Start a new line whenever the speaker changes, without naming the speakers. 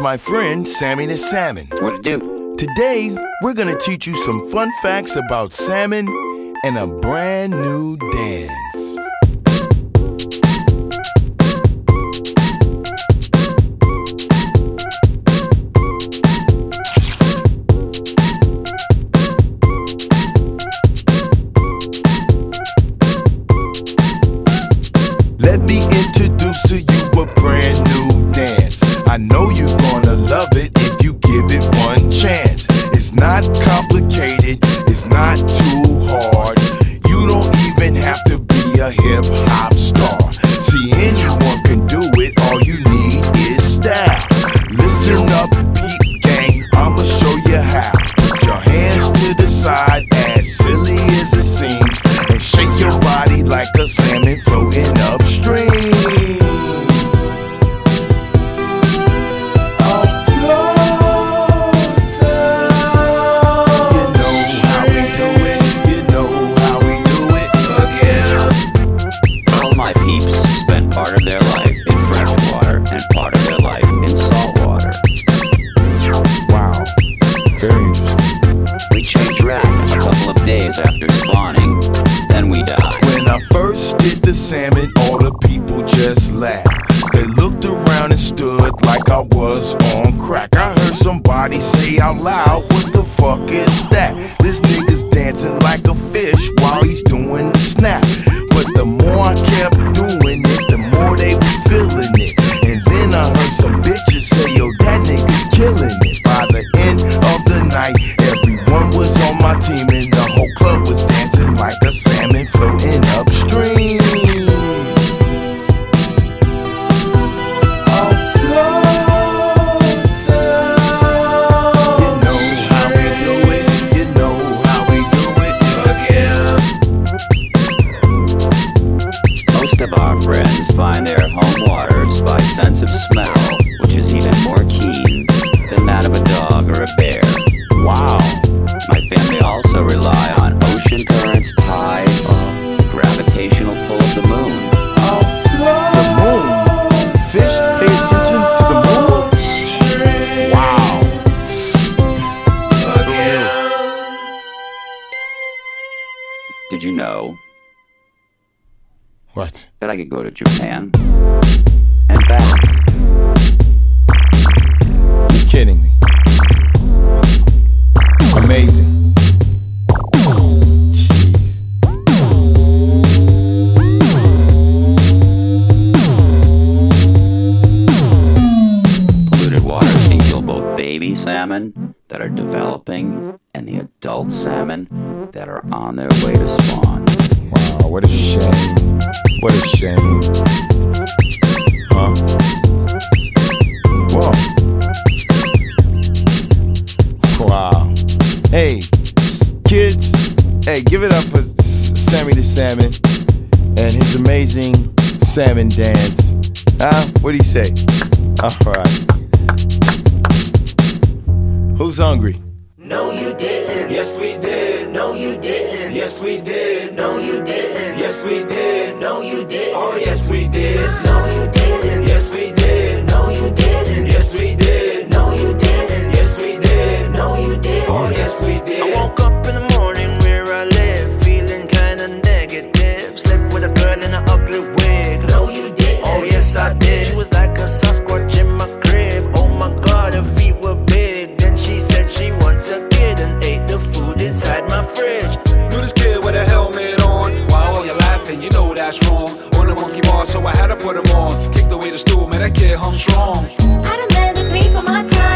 my friend Sammy the Salmon.
What to do?
Today, we're gonna teach you some fun facts about salmon and a brand new dance. Did you know? What?
That I could go to Japan and back.
You're kidding me. Amazing.
salmon that are developing and the adult salmon that are on their way to spawn.
Wow, what a shame. What a shame. Huh? Whoa. Wow. Hey, kids, hey, give it up for Sammy the Salmon and his amazing salmon dance. Huh? What do you say? All right. Who's hungry?
No, you didn't. Yes, we did. No, you didn't. Yes, we did. No, you didn't. Yes, we did. No, you did. Oh, yes, we did. No, you didn't. Yes, we did. No, you didn't. Yes, we did. No, you didn't. Yes, we did. No, you did. Oh, yes, we did.
I woke up
so I had to put them on. Kicked away the stool, man, that kid hung strong.
I done the three for my time.